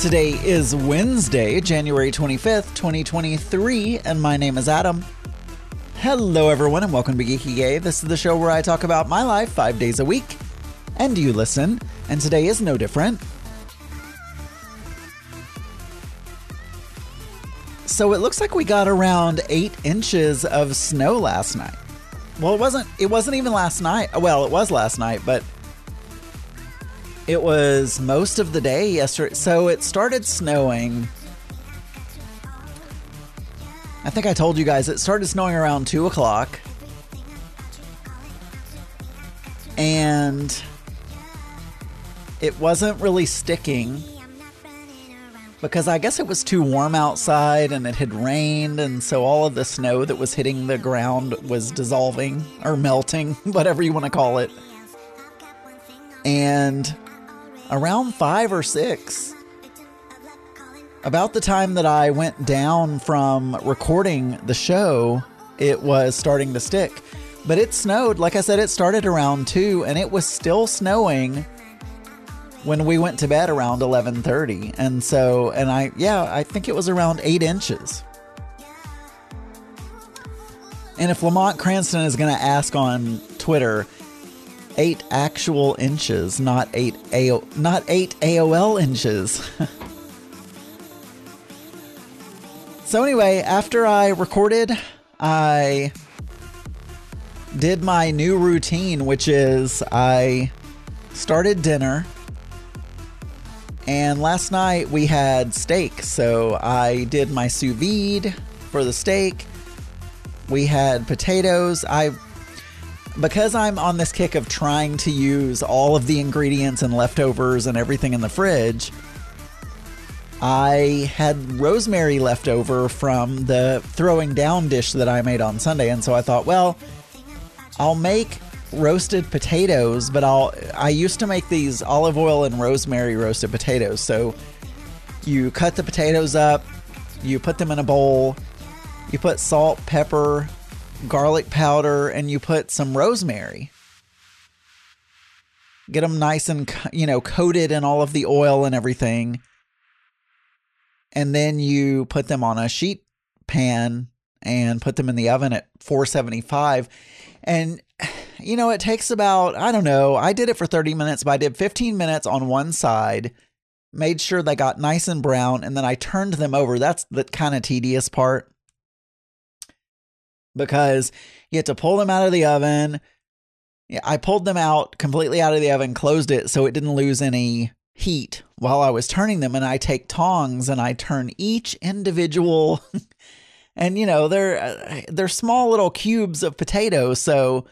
Today is Wednesday, January 25th, 2023, and my name is Adam. Hello, everyone, and welcome to Geeky Gay. This is the show where I talk about my life five days a week, and you listen, and today is no different. So it looks like we got around eight inches of snow last night. Well, it wasn't. It wasn't even last night. Well, it was last night, but it was most of the day yesterday. So it started snowing. I think I told you guys it started snowing around two o'clock, and it wasn't really sticking because I guess it was too warm outside and it had rained, and so all of the snow that was hitting the ground was dissolving or melting, whatever you want to call it. And around five or six, about the time that I went down from recording the show, it was starting to stick. But it snowed, like I said, it started around two, and it was still snowing when we went to bed around 11:30 and so and I yeah I think it was around 8 inches. And if Lamont Cranston is going to ask on Twitter 8 actual inches not 8 AO, not 8 AOL inches So anyway after I recorded I did my new routine which is I started dinner and last night we had steak, so I did my sous vide for the steak. We had potatoes. I because I'm on this kick of trying to use all of the ingredients and leftovers and everything in the fridge. I had rosemary left over from the throwing down dish that I made on Sunday, and so I thought, well, I'll make roasted potatoes, but I'll I used to make these olive oil and rosemary roasted potatoes. So you cut the potatoes up, you put them in a bowl, you put salt, pepper, garlic powder, and you put some rosemary. Get them nice and you know coated in all of the oil and everything. And then you put them on a sheet pan and put them in the oven at 475 and you know, it takes about, I don't know, I did it for 30 minutes, but I did 15 minutes on one side, made sure they got nice and brown, and then I turned them over. That's the kind of tedious part because you have to pull them out of the oven. I pulled them out completely out of the oven, closed it so it didn't lose any heat while I was turning them. And I take tongs and I turn each individual. and you know they're uh, they're small little cubes of potatoes, so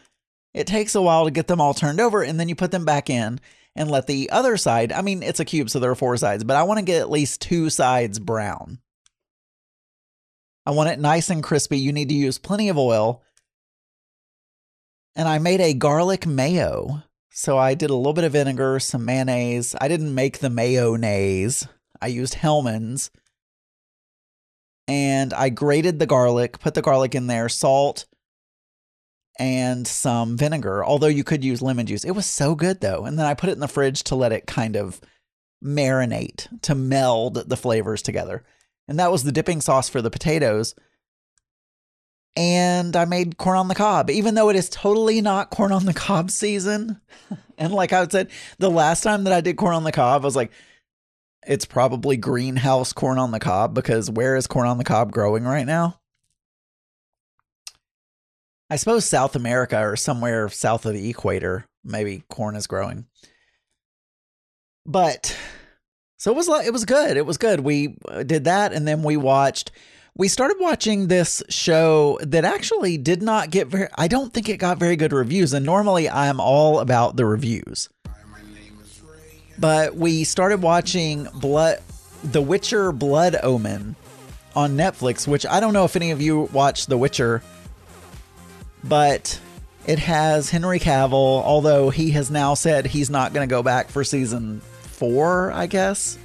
it takes a while to get them all turned over, and then you put them back in and let the other side. I mean, it's a cube, so there are four sides, but I want to get at least two sides brown. I want it nice and crispy. You need to use plenty of oil. And I made a garlic mayo. So I did a little bit of vinegar, some mayonnaise. I didn't make the mayonnaise. I used Hellmann's. And I grated the garlic, put the garlic in there, salt, and some vinegar, although you could use lemon juice. It was so good though. And then I put it in the fridge to let it kind of marinate, to meld the flavors together. And that was the dipping sauce for the potatoes. And I made corn on the cob, even though it is totally not corn on the cob season. and like I said, the last time that I did corn on the cob, I was like, it's probably greenhouse corn on the cob because where is corn on the cob growing right now? I suppose South America or somewhere south of the equator, maybe corn is growing. But so it was it was good. It was good. We uh, did that and then we watched we started watching this show that actually did not get very I don't think it got very good reviews and normally I'm all about the reviews. But we started watching Blood The Witcher Blood Omen on Netflix, which I don't know if any of you watch The Witcher but it has Henry Cavill, although he has now said he's not going to go back for season four, I guess.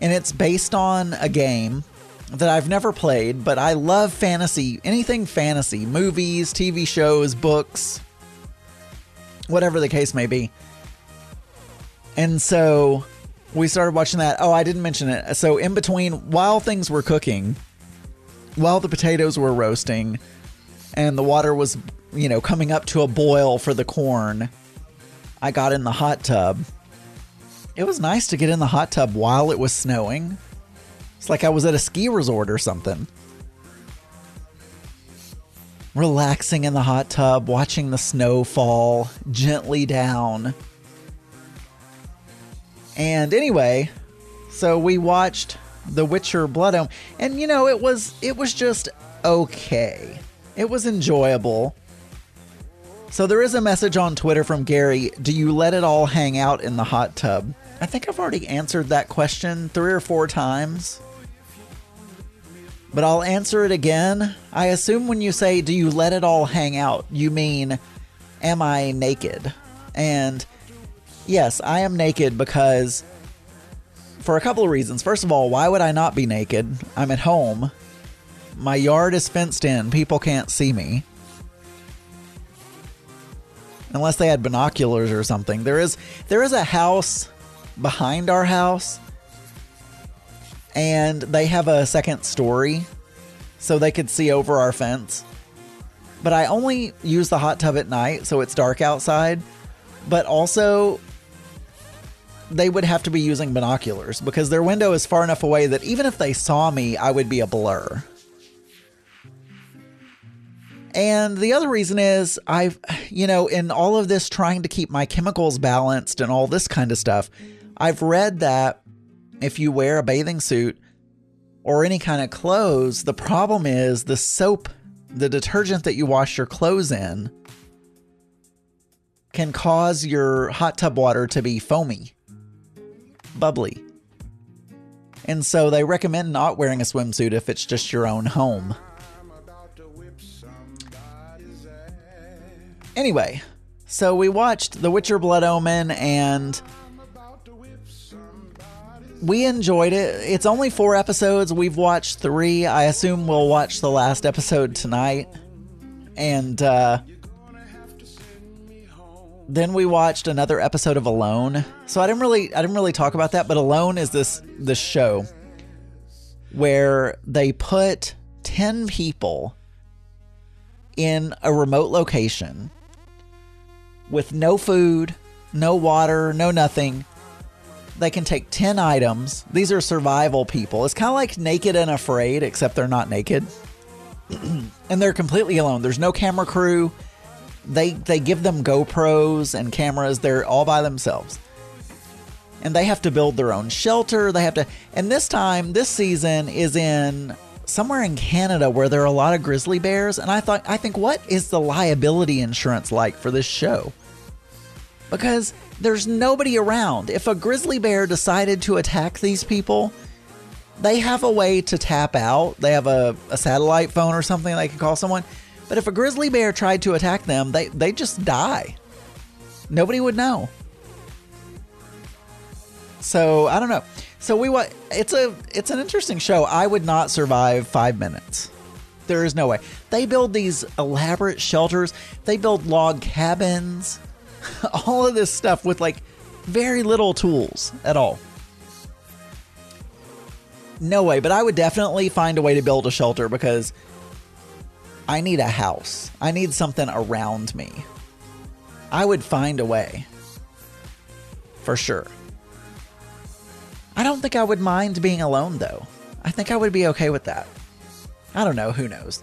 And it's based on a game that I've never played, but I love fantasy, anything fantasy, movies, TV shows, books, whatever the case may be. And so we started watching that. Oh, I didn't mention it. So in between, while things were cooking, while the potatoes were roasting, and the water was, you know, coming up to a boil for the corn, I got in the hot tub. It was nice to get in the hot tub while it was snowing. It's like I was at a ski resort or something. Relaxing in the hot tub, watching the snow fall gently down. And anyway, so we watched The Witcher Blood Omen, and you know, it was it was just okay. It was enjoyable. So there is a message on Twitter from Gary, do you let it all hang out in the hot tub? I think I've already answered that question 3 or 4 times. But I'll answer it again. I assume when you say do you let it all hang out, you mean am I naked? And yes, I am naked because for a couple of reasons. First of all, why would I not be naked? I'm at home. My yard is fenced in. People can't see me. Unless they had binoculars or something. There is there is a house behind our house and they have a second story so they could see over our fence. But I only use the hot tub at night so it's dark outside. But also they would have to be using binoculars because their window is far enough away that even if they saw me, I would be a blur. And the other reason is I've, you know, in all of this trying to keep my chemicals balanced and all this kind of stuff, I've read that if you wear a bathing suit or any kind of clothes, the problem is the soap, the detergent that you wash your clothes in, can cause your hot tub water to be foamy bubbly. And so they recommend not wearing a swimsuit if it's just your own home. Anyway, so we watched The Witcher Blood Omen and we enjoyed it. It's only four episodes. We've watched three. I assume we'll watch the last episode tonight. And uh, then we watched another episode of Alone. So I didn't really I didn't really talk about that, but Alone is this this show where they put 10 people in a remote location with no food, no water, no nothing. They can take 10 items. These are survival people. It's kind of like Naked and Afraid, except they're not naked. and they're completely alone. There's no camera crew they they give them GoPros and cameras. They're all by themselves. And they have to build their own shelter. They have to and this time, this season is in somewhere in Canada where there are a lot of grizzly bears and I thought I think what is the liability insurance like for this show? Because there's nobody around. If a grizzly bear decided to attack these people, they have a way to tap out. They have a, a satellite phone or something they can call someone but if a grizzly bear tried to attack them, they they just die. Nobody would know. So I don't know. So we what it's a it's an interesting show. I would not survive five minutes. There is no way. They build these elaborate shelters. They build log cabins. all of this stuff with like very little tools at all. No way, but I would definitely find a way to build a shelter because I need a house. I need something around me. I would find a way. For sure. I don't think I would mind being alone, though. I think I would be okay with that. I don't know. Who knows?